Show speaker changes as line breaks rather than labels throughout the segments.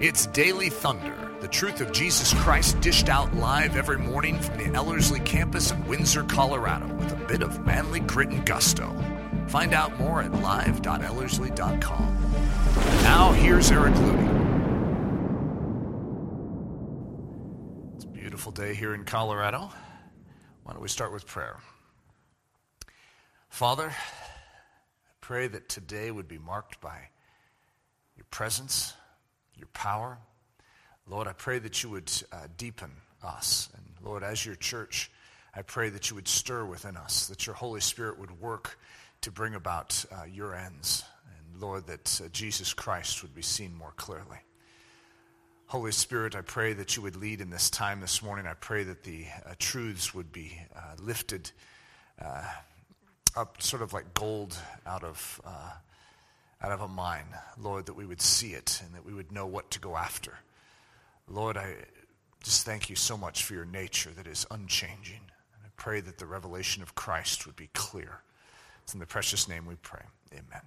It's Daily Thunder, the truth of Jesus Christ dished out live every morning from the Ellerslie campus in Windsor, Colorado, with a bit of manly grit and gusto. Find out more at live.ellerslie.com. Now, here's Eric Ludy. It's a beautiful day here in Colorado. Why don't we start with prayer? Father, I pray that today would be marked by your presence your power. Lord, I pray that you would uh, deepen us. And Lord, as your church, I pray that you would stir within us, that your Holy Spirit would work to bring about uh, your ends. And Lord, that uh, Jesus Christ would be seen more clearly. Holy Spirit, I pray that you would lead in this time this morning. I pray that the uh, truths would be uh, lifted uh, up sort of like gold out of out of a mine, Lord, that we would see it and that we would know what to go after. Lord, I just thank you so much for your nature that is unchanging. And I pray that the revelation of Christ would be clear. It's in the precious name we pray. Amen.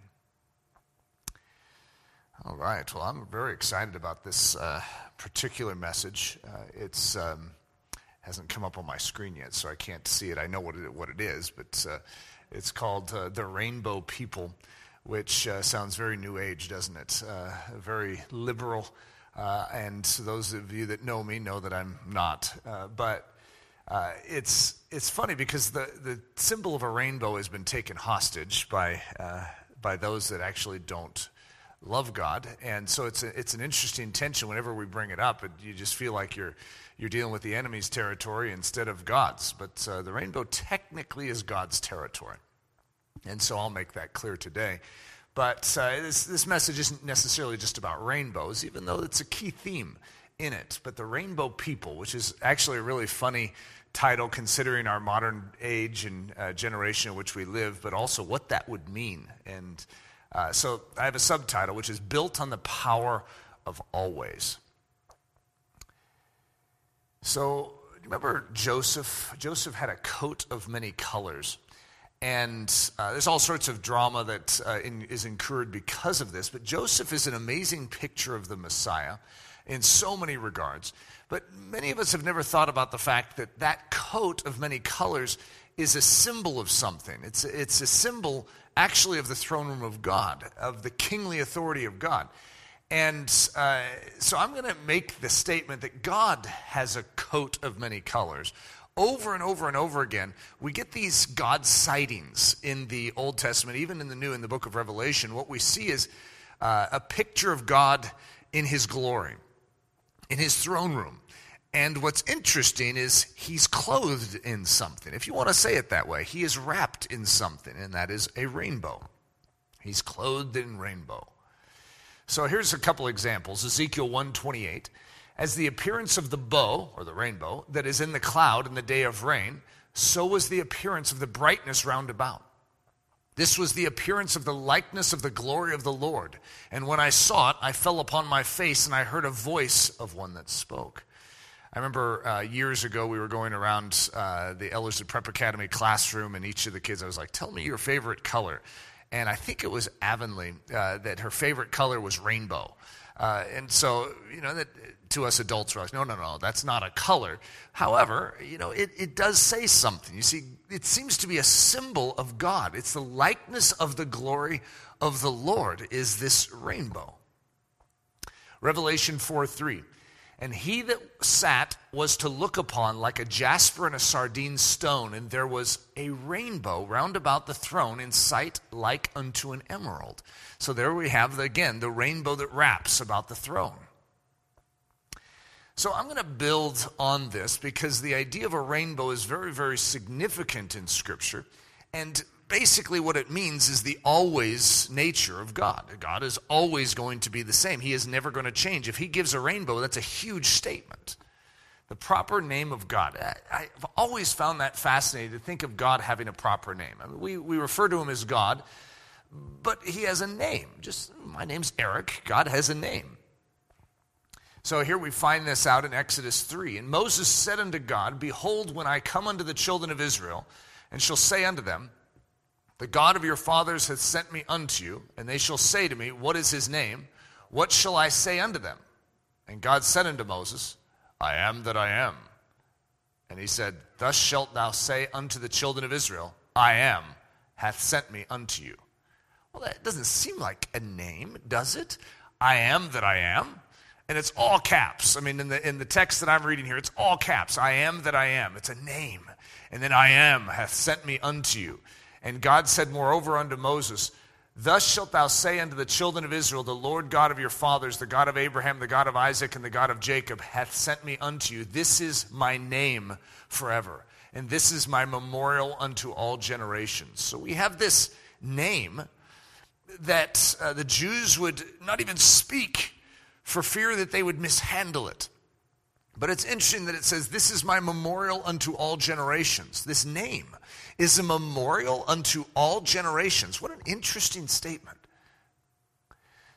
All right. Well, I'm very excited about this uh, particular message. Uh, it's um, hasn't come up on my screen yet, so I can't see it. I know what it, what it is, but uh, it's called uh, "The Rainbow People." Which uh, sounds very new age, doesn't it? Uh, very liberal. Uh, and those of you that know me know that I'm not. Uh, but uh, it's, it's funny because the, the symbol of a rainbow has been taken hostage by, uh, by those that actually don't love God. And so it's, a, it's an interesting tension whenever we bring it up. It, you just feel like you're, you're dealing with the enemy's territory instead of God's. But the rainbow technically is God's territory. And so I'll make that clear today. But uh, this, this message isn't necessarily just about rainbows, even though it's a key theme in it. But the rainbow people, which is actually a really funny title considering our modern age and uh, generation in which we live, but also what that would mean. And uh, so I have a subtitle, which is Built on the Power of Always. So, remember Joseph? Joseph had a coat of many colors. And uh, there's all sorts of drama that uh, in, is incurred because of this. But Joseph is an amazing picture of the Messiah in so many regards. But many of us have never thought about the fact that that coat of many colors is a symbol of something. It's, it's a symbol, actually, of the throne room of God, of the kingly authority of God. And uh, so I'm going to make the statement that God has a coat of many colors over and over and over again, we get these God sightings in the Old Testament, even in the New, in the book of Revelation. What we see is uh, a picture of God in his glory, in his throne room. And what's interesting is he's clothed in something. If you want to say it that way, he is wrapped in something, and that is a rainbow. He's clothed in rainbow. So here's a couple examples. Ezekiel 128 as the appearance of the bow, or the rainbow, that is in the cloud in the day of rain, so was the appearance of the brightness round about. This was the appearance of the likeness of the glory of the Lord. And when I saw it, I fell upon my face, and I heard a voice of one that spoke. I remember uh, years ago we were going around uh, the Ellerslie Prep Academy classroom, and each of the kids, I was like, "Tell me your favorite color." And I think it was Avonlea uh, that her favorite color was rainbow. Uh, and so, you know, that to us adults, we're like, no, no, no, that's not a color. However, you know, it, it does say something. You see, it seems to be a symbol of God. It's the likeness of the glory of the Lord, is this rainbow. Revelation 4 3. And he that sat was to look upon like a jasper and a sardine stone, and there was a rainbow round about the throne in sight like unto an emerald. So there we have, again, the rainbow that wraps about the throne. So I'm going to build on this because the idea of a rainbow is very, very significant in Scripture. And basically, what it means is the always nature of God. God is always going to be the same, He is never going to change. If He gives a rainbow, that's a huge statement. The proper name of God. I've always found that fascinating to think of God having a proper name. I mean, we, we refer to Him as God, but He has a name. Just, my name's Eric. God has a name. So here we find this out in Exodus 3. And Moses said unto God, Behold, when I come unto the children of Israel, and shall say unto them, The God of your fathers hath sent me unto you, and they shall say to me, What is his name? What shall I say unto them? And God said unto Moses, I am that I am. And he said, Thus shalt thou say unto the children of Israel, I am, hath sent me unto you. Well, that doesn't seem like a name, does it? I am that I am. And it's all caps. I mean, in the, in the text that I'm reading here, it's all caps. I am that I am. It's a name. And then I am hath sent me unto you. And God said, moreover, unto Moses, Thus shalt thou say unto the children of Israel, The Lord God of your fathers, the God of Abraham, the God of Isaac, and the God of Jacob, hath sent me unto you. This is my name forever, and this is my memorial unto all generations. So we have this name that uh, the Jews would not even speak for fear that they would mishandle it. But it's interesting that it says, This is my memorial unto all generations. This name is a memorial unto all generations. What an interesting statement.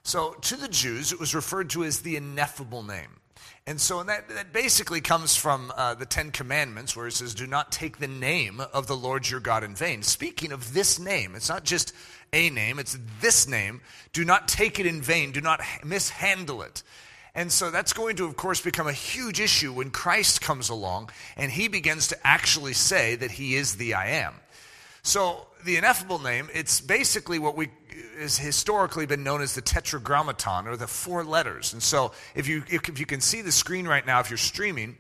So, to the Jews, it was referred to as the ineffable name. And so and that, that basically comes from uh, the Ten Commandments, where it says, Do not take the name of the Lord your God in vain. Speaking of this name, it's not just a name, it's this name. Do not take it in vain, do not mishandle it. And so that's going to, of course, become a huge issue when Christ comes along and he begins to actually say that he is the I am. So the ineffable name, it's basically what we has historically been known as the tetragrammaton or the four letters. And so if you if you can see the screen right now, if you're streaming,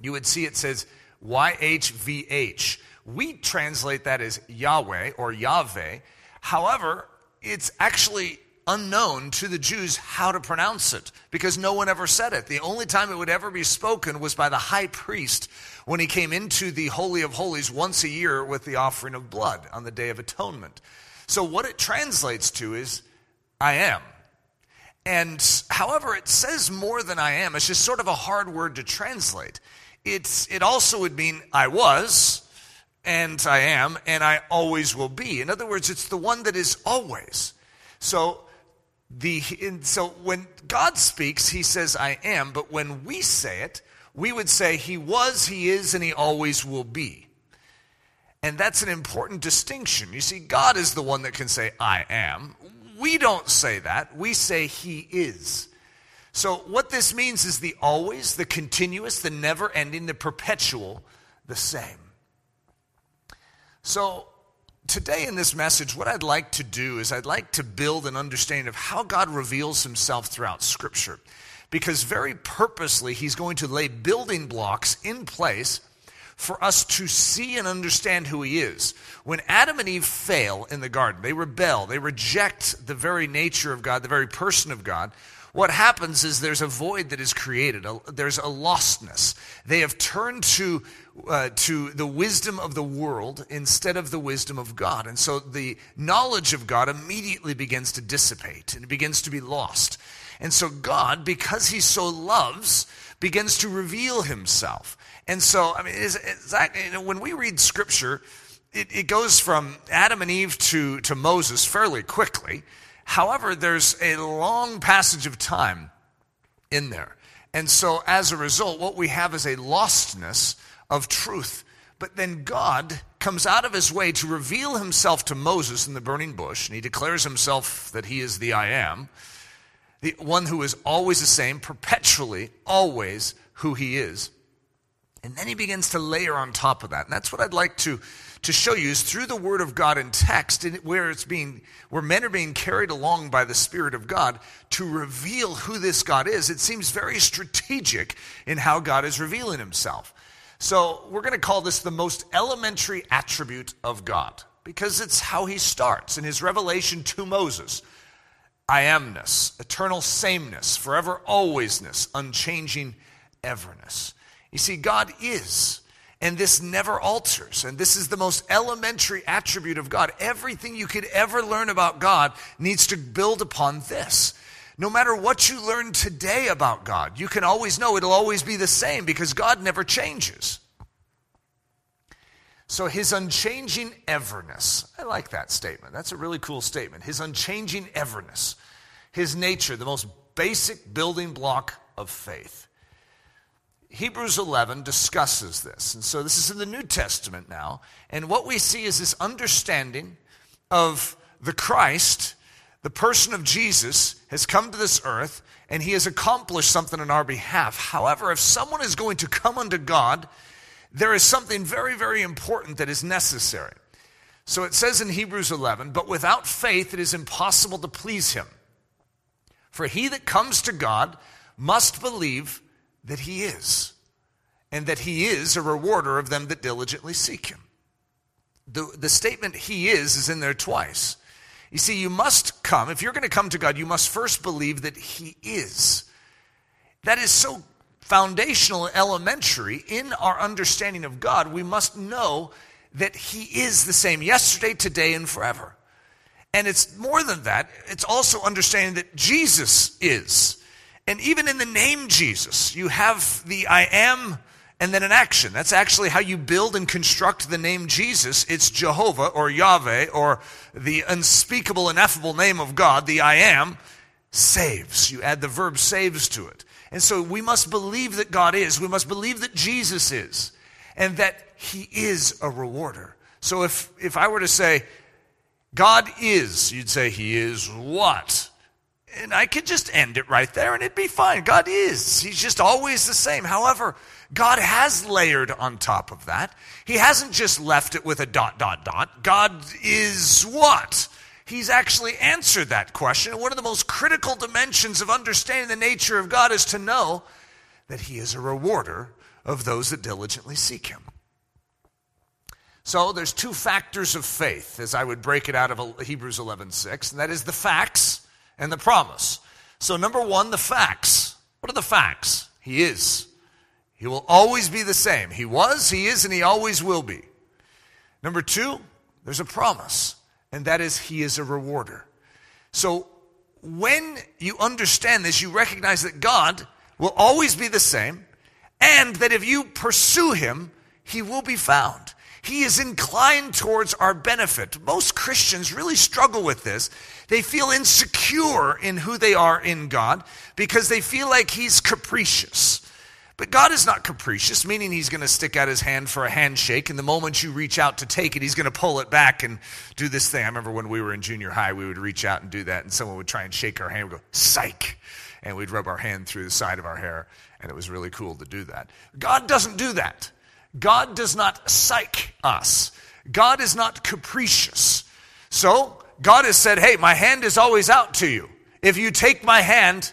you would see it says YHVH. We translate that as Yahweh or Yahweh. However, it's actually unknown to the Jews how to pronounce it because no one ever said it. The only time it would ever be spoken was by the high priest when he came into the Holy of Holies once a year with the offering of blood on the Day of Atonement. So, what it translates to is, I am. And however, it says more than I am. It's just sort of a hard word to translate. It's, it also would mean I was, and I am, and I always will be. In other words, it's the one that is always. So the, so when God speaks, he says, I am, but when we say it, we would say, He was, He is, and He always will be. And that's an important distinction. You see, God is the one that can say, I am. We don't say that. We say, He is. So, what this means is the always, the continuous, the never ending, the perpetual, the same. So, today in this message, what I'd like to do is I'd like to build an understanding of how God reveals himself throughout Scripture. Because very purposely, he's going to lay building blocks in place for us to see and understand who he is. When Adam and Eve fail in the garden, they rebel, they reject the very nature of God, the very person of God. What happens is there's a void that is created, there's a lostness. They have turned to uh, to the wisdom of the world instead of the wisdom of God. And so the knowledge of God immediately begins to dissipate and it begins to be lost. And so God, because he so loves, begins to reveal himself. And so, I mean, is, is that, you know, when we read scripture, it, it goes from Adam and Eve to, to Moses fairly quickly. However, there's a long passage of time in there. And so, as a result, what we have is a lostness of truth. But then God comes out of his way to reveal himself to Moses in the burning bush, and he declares himself that he is the I am, the one who is always the same, perpetually, always who he is. And then he begins to layer on top of that. And that's what I'd like to, to show you is through the word of God in text, and where it's being, where men are being carried along by the Spirit of God to reveal who this God is. It seems very strategic in how God is revealing himself. So we're going to call this the most elementary attribute of God because it's how he starts in his revelation to Moses. I amness, eternal sameness, forever alwaysness, unchanging everness. You see, God is, and this never alters. And this is the most elementary attribute of God. Everything you could ever learn about God needs to build upon this. No matter what you learn today about God, you can always know it'll always be the same because God never changes. So, his unchanging everness. I like that statement. That's a really cool statement. His unchanging everness. His nature, the most basic building block of faith. Hebrews 11 discusses this. And so, this is in the New Testament now. And what we see is this understanding of the Christ the person of Jesus has come to this earth and he has accomplished something on our behalf. However, if someone is going to come unto God, there is something very, very important that is necessary. So it says in Hebrews 11, but without faith it is impossible to please him. For he that comes to God must believe that he is, and that he is a rewarder of them that diligently seek him. The, the statement he is is in there twice. You see, you must come, if you're going to come to God, you must first believe that He is. That is so foundational and elementary in our understanding of God. We must know that He is the same yesterday, today, and forever. And it's more than that, it's also understanding that Jesus is. And even in the name Jesus, you have the I am and then an action. That's actually how you build and construct the name Jesus. It's Jehovah or Yahweh or the unspeakable, ineffable name of God, the I am, saves. You add the verb saves to it. And so we must believe that God is. We must believe that Jesus is and that he is a rewarder. So if, if I were to say, God is, you'd say, He is what? And I could just end it right there and it'd be fine. God is. He's just always the same. However, God has layered on top of that. He hasn't just left it with a dot, dot, dot. God is what? He's actually answered that question. one of the most critical dimensions of understanding the nature of God is to know that He is a rewarder of those that diligently seek Him. So there's two factors of faith, as I would break it out of Hebrews 11:6, and that is the facts and the promise. So number one, the facts. What are the facts? He is. He will always be the same. He was, he is, and he always will be. Number two, there's a promise, and that is he is a rewarder. So when you understand this, you recognize that God will always be the same, and that if you pursue him, he will be found. He is inclined towards our benefit. Most Christians really struggle with this. They feel insecure in who they are in God because they feel like He's capricious. But God is not capricious, meaning He's going to stick out His hand for a handshake, and the moment you reach out to take it, He's going to pull it back and do this thing. I remember when we were in junior high, we would reach out and do that, and someone would try and shake our hand, we'd go, psych, and we'd rub our hand through the side of our hair, and it was really cool to do that. God doesn't do that. God does not psych us, God is not capricious. So, God has said, hey, my hand is always out to you. If you take my hand,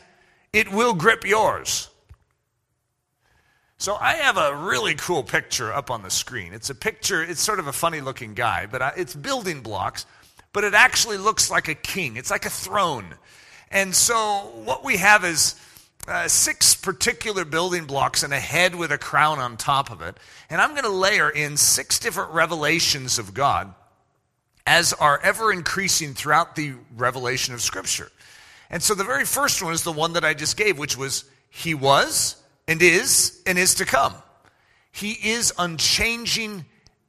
it will grip yours. So I have a really cool picture up on the screen. It's a picture, it's sort of a funny looking guy, but I, it's building blocks, but it actually looks like a king. It's like a throne. And so what we have is uh, six particular building blocks and a head with a crown on top of it. And I'm going to layer in six different revelations of God as are ever increasing throughout the revelation of Scripture. And so the very first one is the one that I just gave, which was He was, and is and is to come. He is unchanging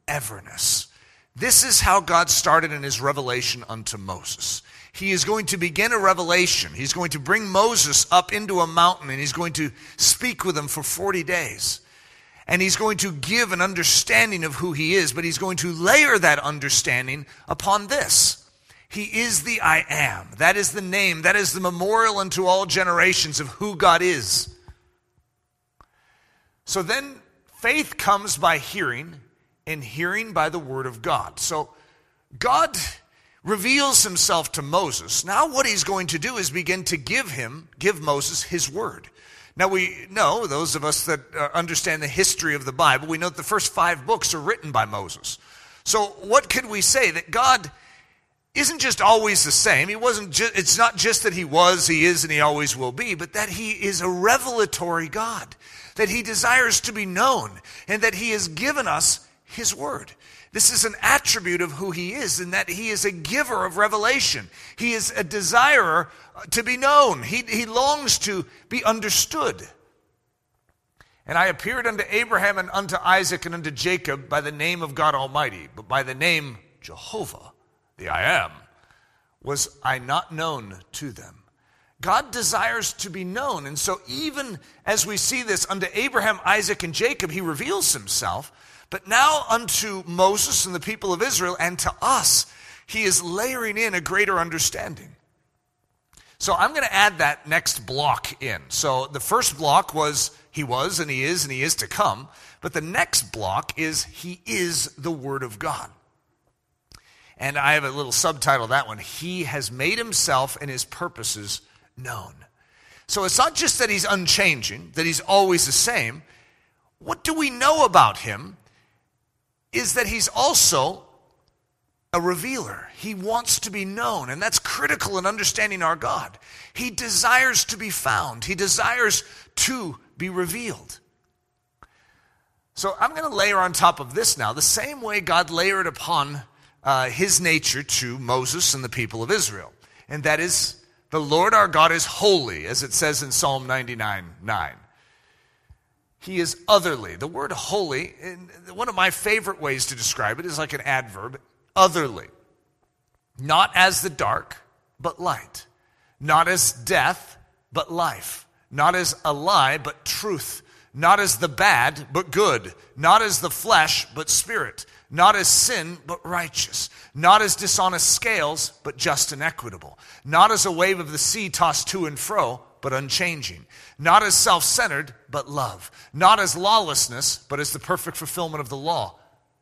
everness. This is how God started in his revelation unto Moses. He is going to begin a revelation. He's going to bring Moses up into a mountain and he's going to speak with him for 40 days. And he's going to give an understanding of who he is, but he's going to layer that understanding upon this. He is the I am. That is the name. That is the memorial unto all generations of who God is. So then faith comes by hearing, and hearing by the word of God. So God reveals himself to Moses. Now, what he's going to do is begin to give him, give Moses his word. Now, we know, those of us that uh, understand the history of the Bible, we know that the first five books are written by Moses. So, what could we say? That God isn't just always the same. He wasn't just, it's not just that he was, he is, and he always will be, but that he is a revelatory God that he desires to be known, and that he has given us his word. This is an attribute of who he is, in that he is a giver of revelation. He is a desirer uh, to be known. He, he longs to be understood. And I appeared unto Abraham and unto Isaac and unto Jacob by the name of God Almighty, but by the name Jehovah, the I am, was I not known to them. God desires to be known. And so, even as we see this unto Abraham, Isaac, and Jacob, he reveals himself. But now, unto Moses and the people of Israel, and to us, he is layering in a greater understanding. So I'm going to add that next block in. So the first block was he was and he is and he is to come. But the next block is he is the Word of God. And I have a little subtitle that one. He has made himself and his purposes known. So it's not just that he's unchanging, that he's always the same. What do we know about him is that he's also a revealer. He wants to be known, and that's critical in understanding our God. He desires to be found, he desires to be revealed. So I'm going to layer on top of this now the same way God layered upon uh, his nature to Moses and the people of Israel. And that is, the Lord our God is holy, as it says in Psalm 99 9. He is otherly. The word holy, one of my favorite ways to describe it is like an adverb otherly. Not as the dark, but light. Not as death, but life. Not as a lie, but truth. Not as the bad, but good. Not as the flesh, but spirit. Not as sin, but righteous. Not as dishonest scales, but just and equitable. Not as a wave of the sea tossed to and fro, but unchanging. Not as self centered, but love. Not as lawlessness, but as the perfect fulfillment of the law.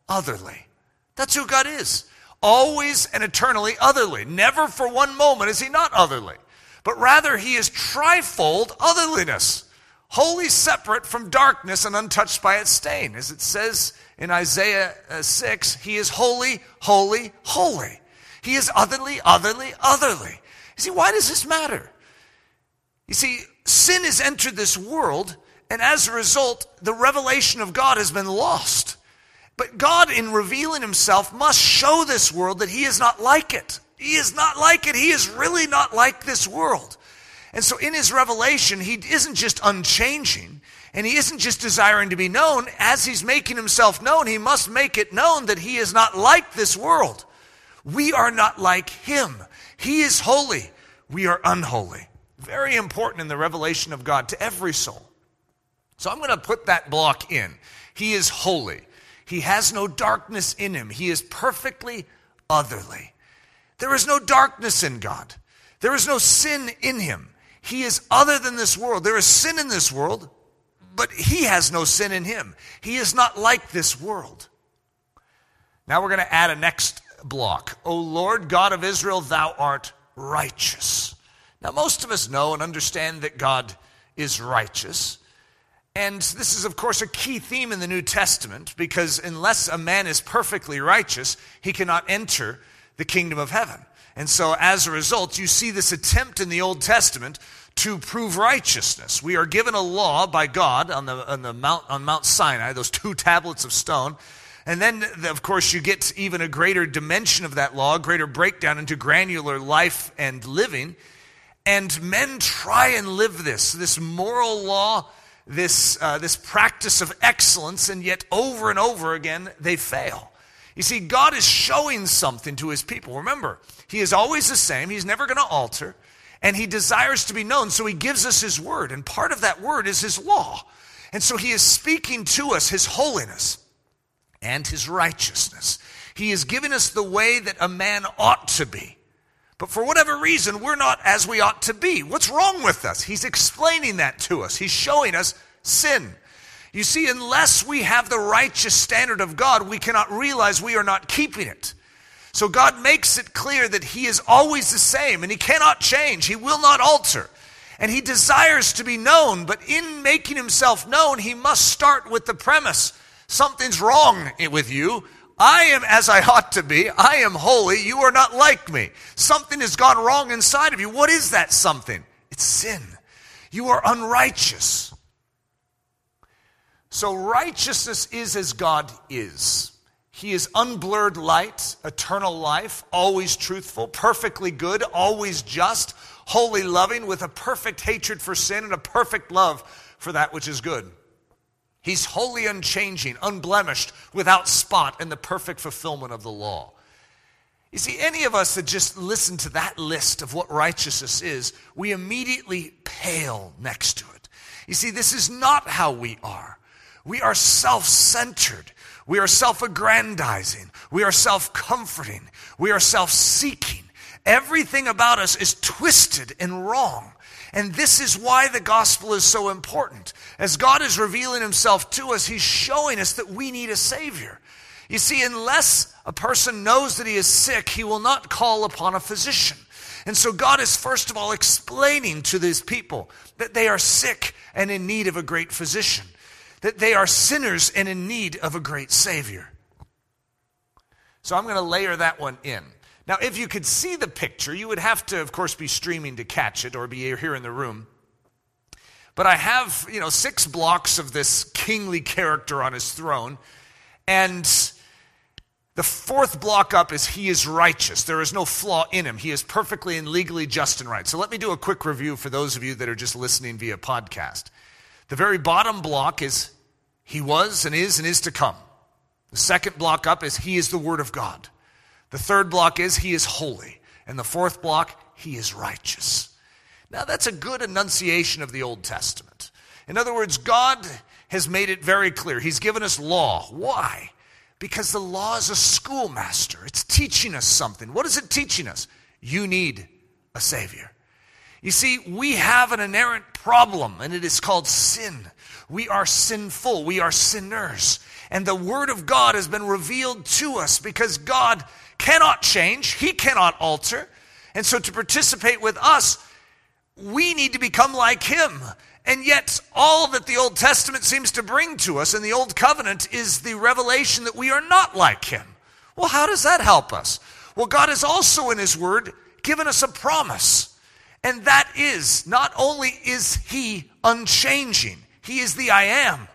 Otherly. That's who God is. Always and eternally otherly. Never for one moment is he not otherly, but rather he is trifold otherliness, wholly separate from darkness and untouched by its stain. As it says in Isaiah uh, 6, he is holy, holy, holy. He is otherly, otherly, otherly. You see, why does this matter? You see, sin has entered this world, and as a result, the revelation of God has been lost. But God, in revealing himself, must show this world that he is not like it. He is not like it. He is really not like this world. And so in his revelation, he isn't just unchanging and he isn't just desiring to be known. As he's making himself known, he must make it known that he is not like this world. We are not like him. He is holy. We are unholy. Very important in the revelation of God to every soul. So I'm going to put that block in. He is holy. He has no darkness in him. He is perfectly otherly. There is no darkness in God. There is no sin in him. He is other than this world. There is sin in this world, but he has no sin in him. He is not like this world. Now we're going to add a next block. O Lord God of Israel, thou art righteous. Now, most of us know and understand that God is righteous. And this is, of course, a key theme in the New Testament because unless a man is perfectly righteous, he cannot enter the kingdom of heaven. And so, as a result, you see this attempt in the Old Testament to prove righteousness. We are given a law by God on the, on the Mount, on Mount Sinai, those two tablets of stone. And then, of course, you get even a greater dimension of that law, a greater breakdown into granular life and living. And men try and live this, this moral law this, uh, this practice of excellence, and yet over and over again they fail. You see, God is showing something to his people. Remember, he is always the same, he's never going to alter, and he desires to be known, so he gives us his word, and part of that word is his law. And so he is speaking to us his holiness and his righteousness. He is giving us the way that a man ought to be. But for whatever reason, we're not as we ought to be. What's wrong with us? He's explaining that to us. He's showing us sin. You see, unless we have the righteous standard of God, we cannot realize we are not keeping it. So God makes it clear that He is always the same and He cannot change, He will not alter. And He desires to be known, but in making Himself known, He must start with the premise something's wrong with you. I am as I ought to be. I am holy. You are not like me. Something has gone wrong inside of you. What is that something? It's sin. You are unrighteous. So, righteousness is as God is. He is unblurred light, eternal life, always truthful, perfectly good, always just, wholly loving, with a perfect hatred for sin and a perfect love for that which is good. He's wholly unchanging, unblemished, without spot, in the perfect fulfillment of the law. You see, any of us that just listen to that list of what righteousness is, we immediately pale next to it. You see, this is not how we are. We are self centered. We are self aggrandizing. We are self comforting. We are self seeking. Everything about us is twisted and wrong. And this is why the gospel is so important. As God is revealing himself to us, he's showing us that we need a savior. You see, unless a person knows that he is sick, he will not call upon a physician. And so God is first of all explaining to these people that they are sick and in need of a great physician, that they are sinners and in need of a great savior. So I'm going to layer that one in. Now, if you could see the picture, you would have to, of course, be streaming to catch it or be here in the room. But I have, you know, six blocks of this kingly character on his throne. And the fourth block up is he is righteous. There is no flaw in him. He is perfectly and legally just and right. So let me do a quick review for those of you that are just listening via podcast. The very bottom block is he was and is and is to come. The second block up is he is the word of God. The third block is he is holy. And the fourth block, he is righteous. Now that's a good enunciation of the Old Testament. In other words, God has made it very clear. He's given us law. Why? Because the law is a schoolmaster. It's teaching us something. What is it teaching us? You need a Savior. You see, we have an inerrant problem, and it is called sin. We are sinful. We are sinners. And the Word of God has been revealed to us because God cannot change, He cannot alter. And so to participate with us, we need to become like Him. And yet, all that the Old Testament seems to bring to us in the Old Covenant is the revelation that we are not like Him. Well, how does that help us? Well, God has also in His Word given us a promise. And that is not only is He unchanging, He is the I am,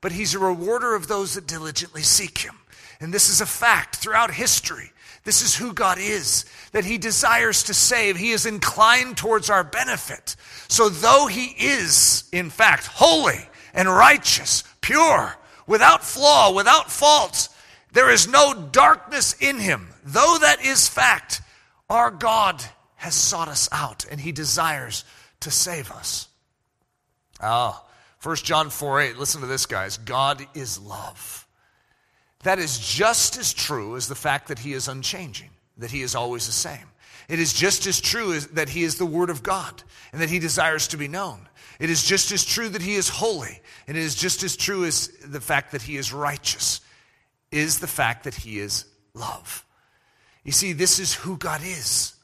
but He's a rewarder of those that diligently seek Him. And this is a fact throughout history. This is who God is, that He desires to save. He is inclined towards our benefit. So, though He is, in fact, holy and righteous, pure, without flaw, without fault, there is no darkness in Him. Though that is fact, our God has sought us out and He desires to save us. Ah, 1 John 4 8, listen to this, guys. God is love. That is just as true as the fact that he is unchanging, that he is always the same. It is just as true as that he is the Word of God and that he desires to be known. It is just as true that he is holy. And it is just as true as the fact that he is righteous, is the fact that he is love. You see, this is who God is.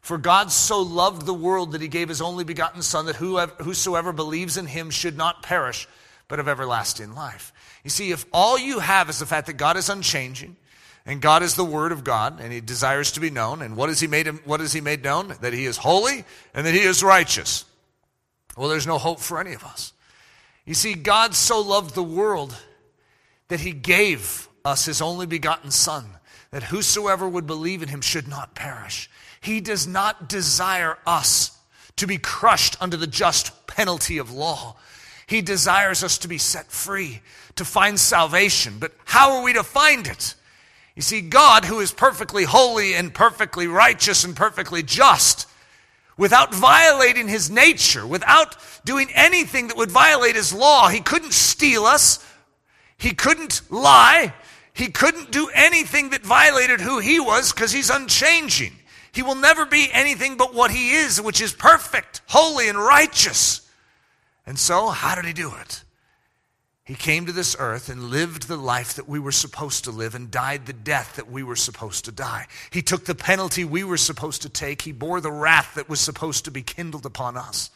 For God so loved the world that he gave his only begotten Son, that whoever, whosoever believes in him should not perish, but have everlasting life. You see, if all you have is the fact that God is unchanging, and God is the Word of God, and He desires to be known, and what has He made He made known? That He is holy and that He is righteous. Well, there's no hope for any of us. You see, God so loved the world that He gave us His only begotten Son, that whosoever would believe in Him should not perish. He does not desire us to be crushed under the just penalty of law. He desires us to be set free, to find salvation. But how are we to find it? You see, God, who is perfectly holy and perfectly righteous and perfectly just, without violating his nature, without doing anything that would violate his law, he couldn't steal us, he couldn't lie, he couldn't do anything that violated who he was because he's unchanging. He will never be anything but what he is, which is perfect, holy, and righteous. And so, how did he do it? He came to this earth and lived the life that we were supposed to live and died the death that we were supposed to die. He took the penalty we were supposed to take. He bore the wrath that was supposed to be kindled upon us.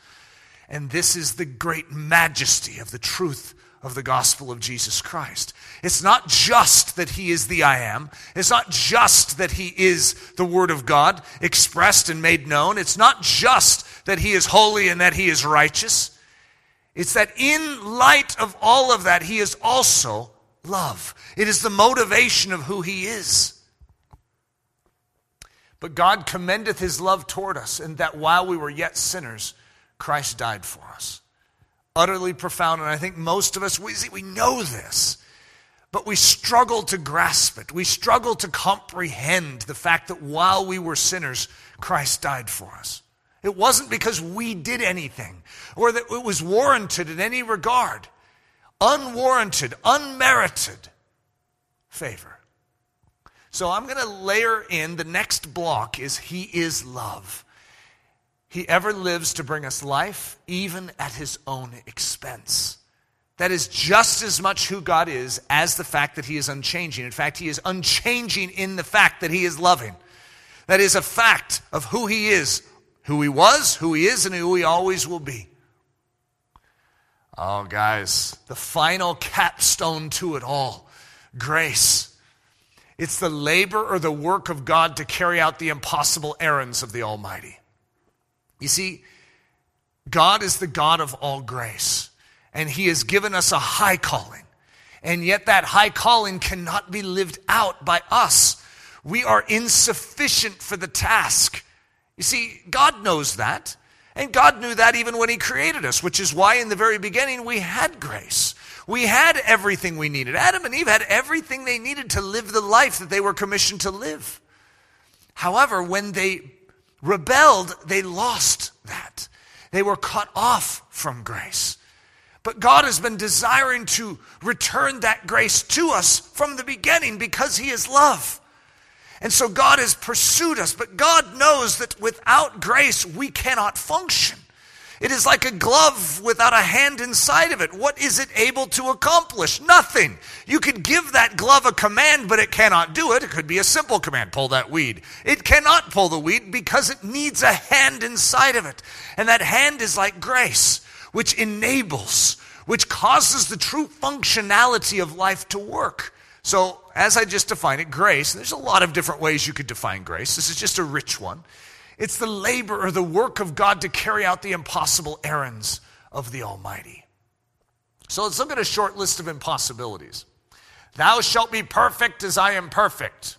And this is the great majesty of the truth of the gospel of Jesus Christ. It's not just that he is the I am. It's not just that he is the word of God expressed and made known. It's not just that he is holy and that he is righteous. It's that in light of all of that, he is also love. It is the motivation of who he is. But God commendeth his love toward us, in that while we were yet sinners, Christ died for us. Utterly profound, and I think most of us, we, we know this, but we struggle to grasp it. We struggle to comprehend the fact that while we were sinners, Christ died for us. It wasn't because we did anything or that it was warranted in any regard. Unwarranted, unmerited favor. So I'm going to layer in the next block is He is love. He ever lives to bring us life, even at His own expense. That is just as much who God is as the fact that He is unchanging. In fact, He is unchanging in the fact that He is loving. That is a fact of who He is, who He was, who He is, and who He always will be. Oh, guys, the final capstone to it all grace. It's the labor or the work of God to carry out the impossible errands of the Almighty. You see, God is the God of all grace and He has given us a high calling. And yet, that high calling cannot be lived out by us. We are insufficient for the task. You see, God knows that. And God knew that even when He created us, which is why in the very beginning we had grace. We had everything we needed. Adam and Eve had everything they needed to live the life that they were commissioned to live. However, when they rebelled, they lost that. They were cut off from grace. But God has been desiring to return that grace to us from the beginning because He is love. And so God has pursued us, but God knows that without grace, we cannot function. It is like a glove without a hand inside of it. What is it able to accomplish? Nothing. You could give that glove a command, but it cannot do it. It could be a simple command pull that weed. It cannot pull the weed because it needs a hand inside of it. And that hand is like grace which enables, which causes the true functionality of life to work. So, as I just defined it, grace, there's a lot of different ways you could define grace. This is just a rich one. It's the labor or the work of God to carry out the impossible errands of the Almighty. So, let's look at a short list of impossibilities. Thou shalt be perfect as I am perfect.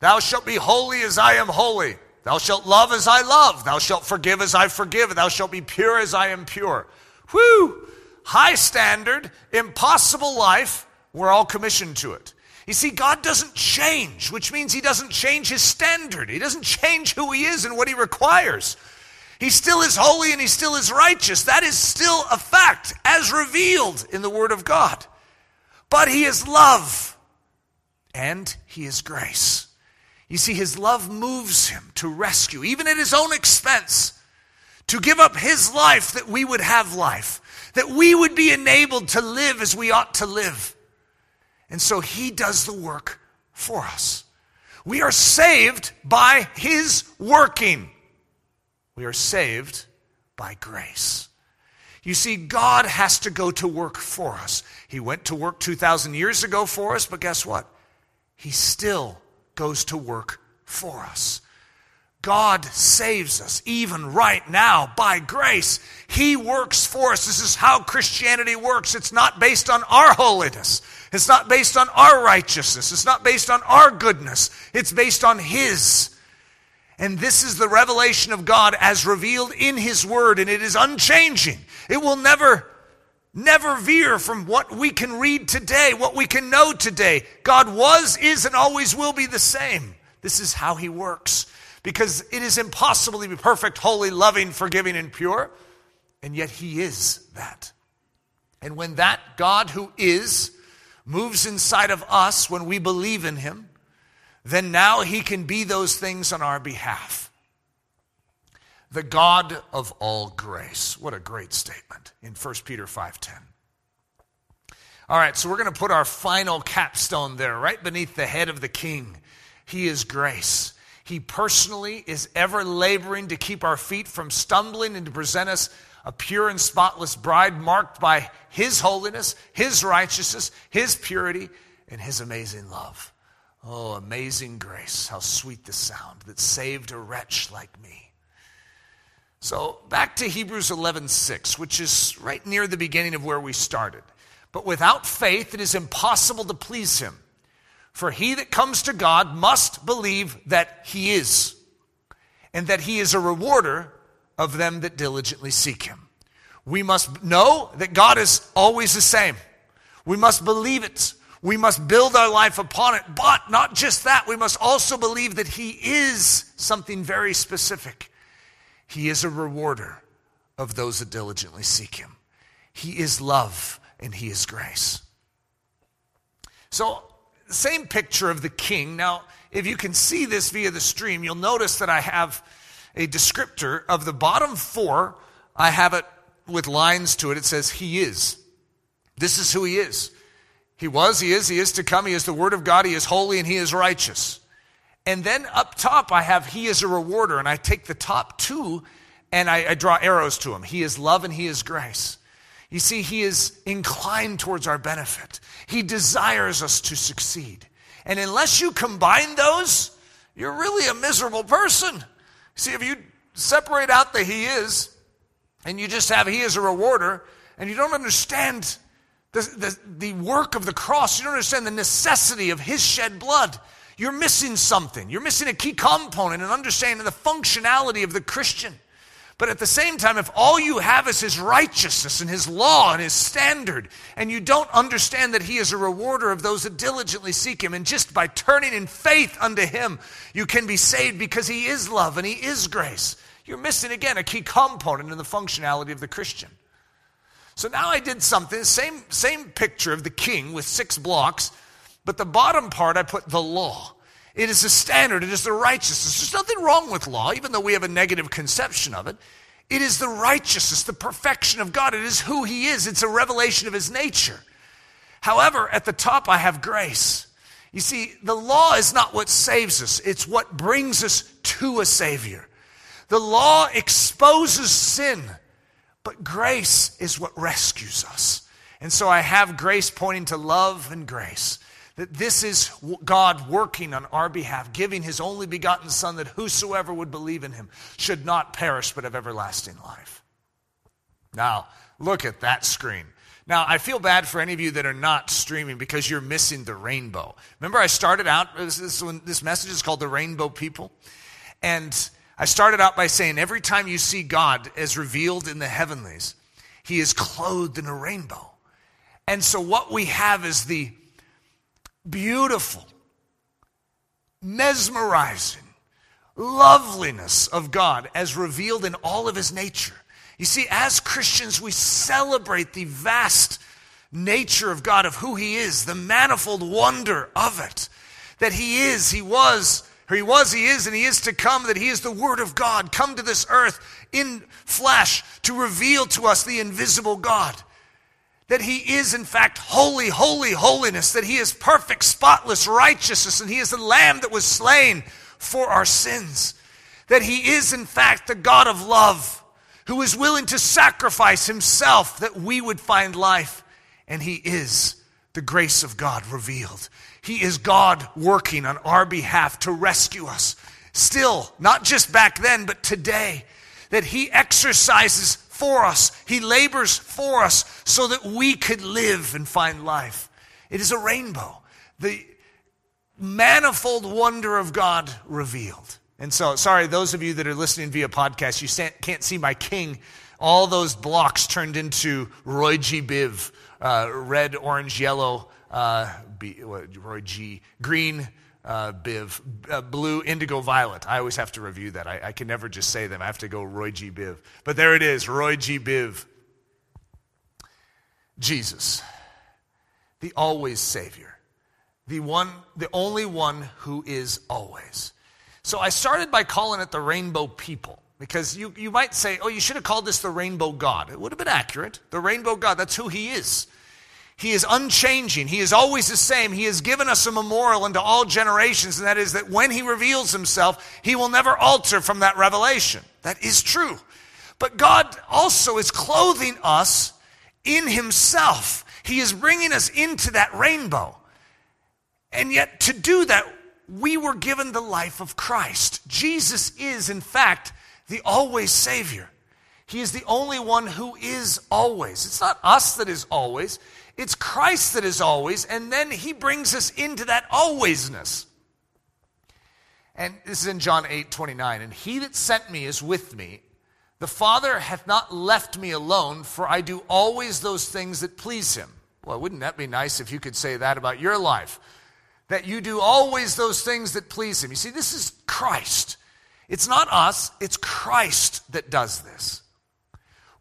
Thou shalt be holy as I am holy. Thou shalt love as I love. Thou shalt forgive as I forgive. Thou shalt be pure as I am pure. Whew! High standard, impossible life. We're all commissioned to it. You see, God doesn't change, which means He doesn't change His standard. He doesn't change who He is and what He requires. He still is holy and He still is righteous. That is still a fact as revealed in the Word of God. But He is love and He is grace. You see, his love moves him to rescue, even at his own expense, to give up his life that we would have life, that we would be enabled to live as we ought to live. And so he does the work for us. We are saved by his working. We are saved by grace. You see, God has to go to work for us. He went to work 2,000 years ago for us, but guess what? He still goes to work for us. God saves us even right now by grace. He works for us. This is how Christianity works. It's not based on our holiness. It's not based on our righteousness. It's not based on our goodness. It's based on His. And this is the revelation of God as revealed in His Word, and it is unchanging. It will never never veer from what we can read today, what we can know today. God was, is, and always will be the same. This is how He works. Because it is impossible to be perfect, holy, loving, forgiving, and pure. And yet He is that. And when that God who is moves inside of us when we believe in Him, then now He can be those things on our behalf the God of all grace. What a great statement in 1 Peter 5:10. All right, so we're going to put our final capstone there, right beneath the head of the king. He is grace. He personally is ever laboring to keep our feet from stumbling and to present us a pure and spotless bride marked by his holiness, his righteousness, his purity, and his amazing love. Oh, amazing grace. How sweet the sound that saved a wretch like me. So back to Hebrews 11:6, which is right near the beginning of where we started. But without faith it is impossible to please him. For he that comes to God must believe that he is, and that he is a rewarder of them that diligently seek him. We must know that God is always the same. We must believe it. We must build our life upon it. But not just that, we must also believe that he is something very specific. He is a rewarder of those that diligently seek him. He is love and he is grace. So, same picture of the king. Now, if you can see this via the stream, you'll notice that I have a descriptor of the bottom four. I have it with lines to it. It says, He is. This is who He is. He was, He is, He is to come. He is the Word of God. He is holy and He is righteous. And then up top, I have He is a rewarder. And I take the top two and I, I draw arrows to Him. He is love and He is grace. You see, He is inclined towards our benefit, He desires us to succeed. And unless you combine those, you're really a miserable person. See, if you separate out the He is, and you just have He is a rewarder, and you don't understand the, the, the work of the cross, you don't understand the necessity of His shed blood, you're missing something. You're missing a key component in understanding the functionality of the Christian. But at the same time, if all you have is his righteousness and his law and his standard, and you don't understand that he is a rewarder of those that diligently seek him, and just by turning in faith unto him, you can be saved because he is love and he is grace, you're missing again a key component in the functionality of the Christian. So now I did something, same, same picture of the king with six blocks, but the bottom part I put the law. It is the standard, it is the righteousness. There's nothing wrong with law, even though we have a negative conception of it. It is the righteousness, the perfection of God. It is who He is, it's a revelation of His nature. However, at the top, I have grace. You see, the law is not what saves us, it's what brings us to a Savior. The law exposes sin, but grace is what rescues us. And so I have grace pointing to love and grace. That this is God working on our behalf, giving his only begotten Son, that whosoever would believe in him should not perish but have everlasting life. Now, look at that screen. Now, I feel bad for any of you that are not streaming because you're missing the rainbow. Remember, I started out, uh, this, this, this message is called The Rainbow People. And I started out by saying every time you see God as revealed in the heavenlies, he is clothed in a rainbow. And so, what we have is the beautiful, mesmerizing loveliness of God as revealed in all of his nature. You see, as Christians, we celebrate the vast nature of God, of who he is, the manifold wonder of it. That he is, he was, he was, he is, and he is to come, that he is the Word of God, come to this earth in flesh to reveal to us the invisible God that he is in fact holy, holy, holiness, that he is perfect, spotless righteousness, and he is the lamb that was slain for our sins, that he is in fact the God of love who is willing to sacrifice himself that we would find life, and he is the grace of God revealed. He is God working on our behalf to rescue us. Still, not just back then, but today, that he exercises for us. He labors for us so that we could live and find life. It is a rainbow, the manifold wonder of God revealed. And so, sorry, those of you that are listening via podcast, you can't see my king. All those blocks turned into Roy G. Biv, uh, red, orange, yellow, uh, B, Roy G. green, uh, Biv, uh, blue, indigo, violet. I always have to review that. I, I, can never just say them. I have to go Roy G. Biv. But there it is, Roy G. Biv. Jesus, the always Savior, the one, the only one who is always. So I started by calling it the rainbow people. Because you, you might say, oh, you should have called this the rainbow God. It would have been accurate. The rainbow God, that's who he is. He is unchanging. He is always the same. He has given us a memorial unto all generations, and that is that when He reveals Himself, He will never alter from that revelation. That is true. But God also is clothing us in Himself. He is bringing us into that rainbow. And yet, to do that, we were given the life of Christ. Jesus is, in fact, the always Savior. He is the only one who is always. It's not us that is always, it's Christ that is always, and then he brings us into that alwaysness. And this is in John 8 29. And he that sent me is with me. The Father hath not left me alone, for I do always those things that please him. Well, wouldn't that be nice if you could say that about your life? That you do always those things that please him. You see, this is Christ. It's not us, it's Christ that does this.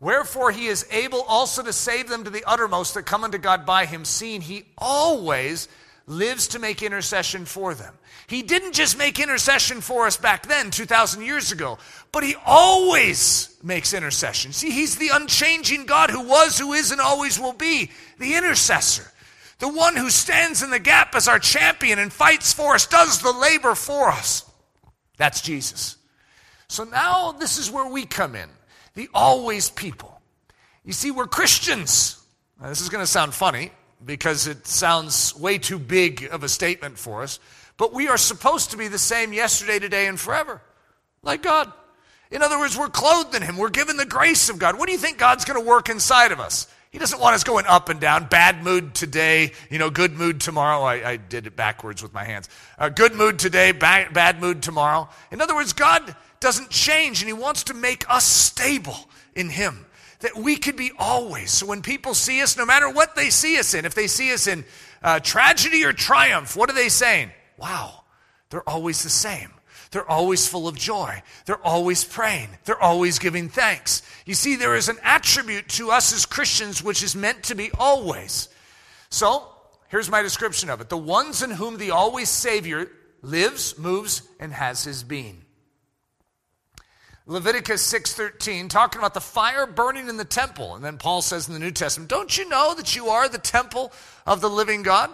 Wherefore he is able also to save them to the uttermost that come unto God by him, seeing he always lives to make intercession for them. He didn't just make intercession for us back then, 2,000 years ago, but He always makes intercession. See, He's the unchanging God who was, who is, and always will be, the intercessor. The one who stands in the gap as our champion and fights for us, does the labor for us. That's Jesus. So now this is where we come in the always people. You see, we're Christians. Now, this is going to sound funny because it sounds way too big of a statement for us, but we are supposed to be the same yesterday, today, and forever, like God. In other words, we're clothed in Him. We're given the grace of God. What do you think God's going to work inside of us? He doesn't want us going up and down, bad mood today, you know, good mood tomorrow. I, I did it backwards with my hands. Uh, good mood today, bad, bad mood tomorrow. In other words, God doesn't change and He wants to make us stable in Him. That we could be always. So when people see us, no matter what they see us in, if they see us in uh, tragedy or triumph, what are they saying? Wow, they're always the same. They're always full of joy. They're always praying. They're always giving thanks. You see, there is an attribute to us as Christians which is meant to be always. So, here's my description of it the ones in whom the always Savior lives, moves, and has his being. Leviticus 6:13 talking about the fire burning in the temple and then Paul says in the New Testament don't you know that you are the temple of the living God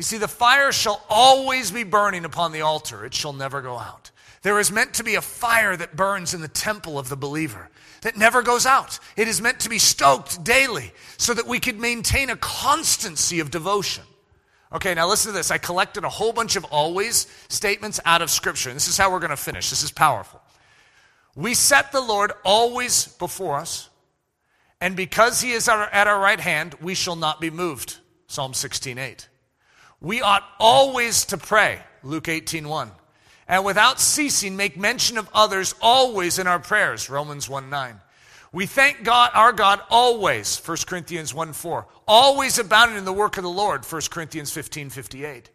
you see, the fire shall always be burning upon the altar, it shall never go out. There is meant to be a fire that burns in the temple of the believer that never goes out. It is meant to be stoked daily so that we could maintain a constancy of devotion. Okay, now listen to this. I collected a whole bunch of always statements out of Scripture. And this is how we're going to finish. This is powerful. We set the Lord always before us, and because he is at our right hand, we shall not be moved. Psalm 16 8. We ought always to pray, Luke 18 1. And without ceasing, make mention of others always in our prayers, Romans 1 9. We thank God, our God, always, 1 Corinthians 1 4. Always abounding in the work of the Lord, 1 Corinthians 15 58.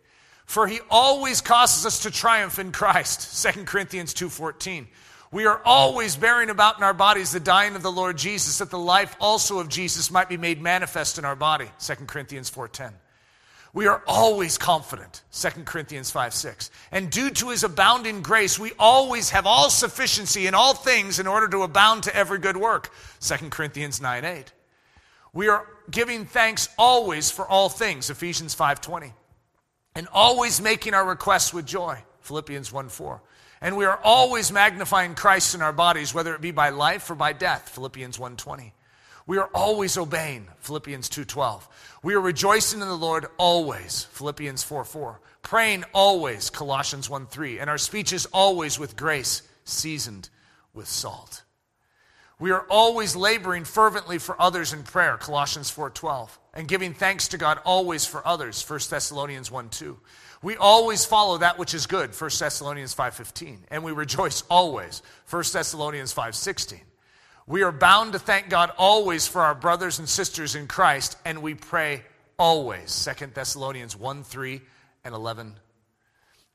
For he always causes us to triumph in Christ, 2 Corinthians 2 14. We are always bearing about in our bodies the dying of the Lord Jesus, that the life also of Jesus might be made manifest in our body, 2 Corinthians 4:10. We are always confident, 2 Corinthians 5 6. And due to his abounding grace, we always have all sufficiency in all things in order to abound to every good work, 2 Corinthians 9 8. We are giving thanks always for all things, Ephesians 5 20. And always making our requests with joy, Philippians 1 4. And we are always magnifying Christ in our bodies, whether it be by life or by death, Philippians 1 20. We are always obeying, Philippians 2:12. We are rejoicing in the Lord always, Philippians 4:4. Praying always, Colossians 1:3, and our speech is always with grace, seasoned with salt. We are always laboring fervently for others in prayer, Colossians 4:12, and giving thanks to God always for others, 1 Thessalonians 1:2. We always follow that which is good, 1 Thessalonians 5:15, and we rejoice always, 1 Thessalonians 5:16. We are bound to thank God always for our brothers and sisters in Christ, and we pray always. 2 Thessalonians 1 3 and 11.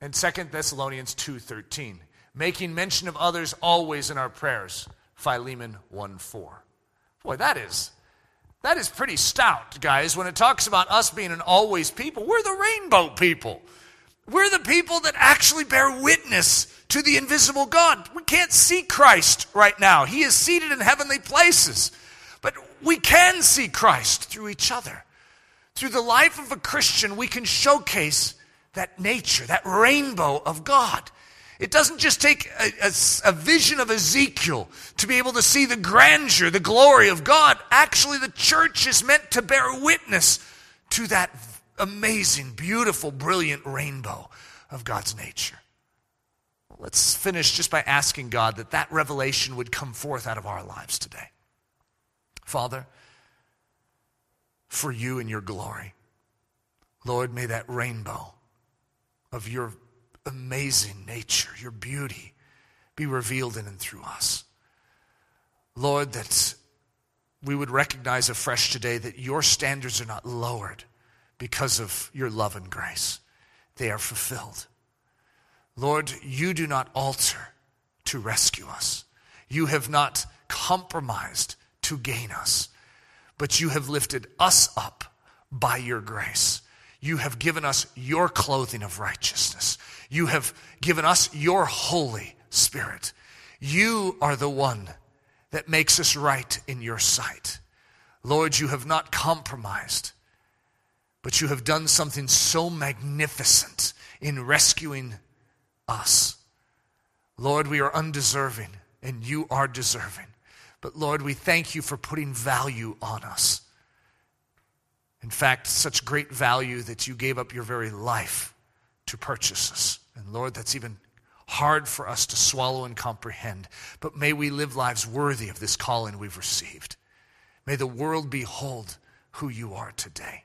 And 2 Thessalonians 2 13. Making mention of others always in our prayers. Philemon 1 4. Boy, that is. That is pretty stout, guys. When it talks about us being an always people, we're the rainbow people. We're the people that actually bear witness to the invisible God. We can't see Christ right now. He is seated in heavenly places. But we can see Christ through each other. Through the life of a Christian, we can showcase that nature, that rainbow of God. It doesn't just take a, a, a, vision of Ezekiel to be able to see the grandeur, the glory of God. Actually, the church is meant to bear witness to that amazing, beautiful, brilliant rainbow of God's nature. Let's finish just by asking God that that revelation would come forth out of our lives today. Father, for you and your glory, Lord, may that rainbow of your amazing nature, your beauty, be revealed in and through us. Lord, that we would recognize afresh today that your standards are not lowered because of your love and grace, they are fulfilled. Lord, you do not alter to rescue us. You have not compromised to gain us, but you have lifted us up by your grace. You have given us your clothing of righteousness. You have given us your Holy Spirit. You are the one that makes us right in your sight. Lord, you have not compromised, but you have done something so magnificent in rescuing us. Lord, we are undeserving, and you are deserving. But Lord, we thank you for putting value on us. In fact, such great value that you gave up your very life to purchase us. And Lord, that's even hard for us to swallow and comprehend. But may we live lives worthy of this calling we've received. May the world behold who you are today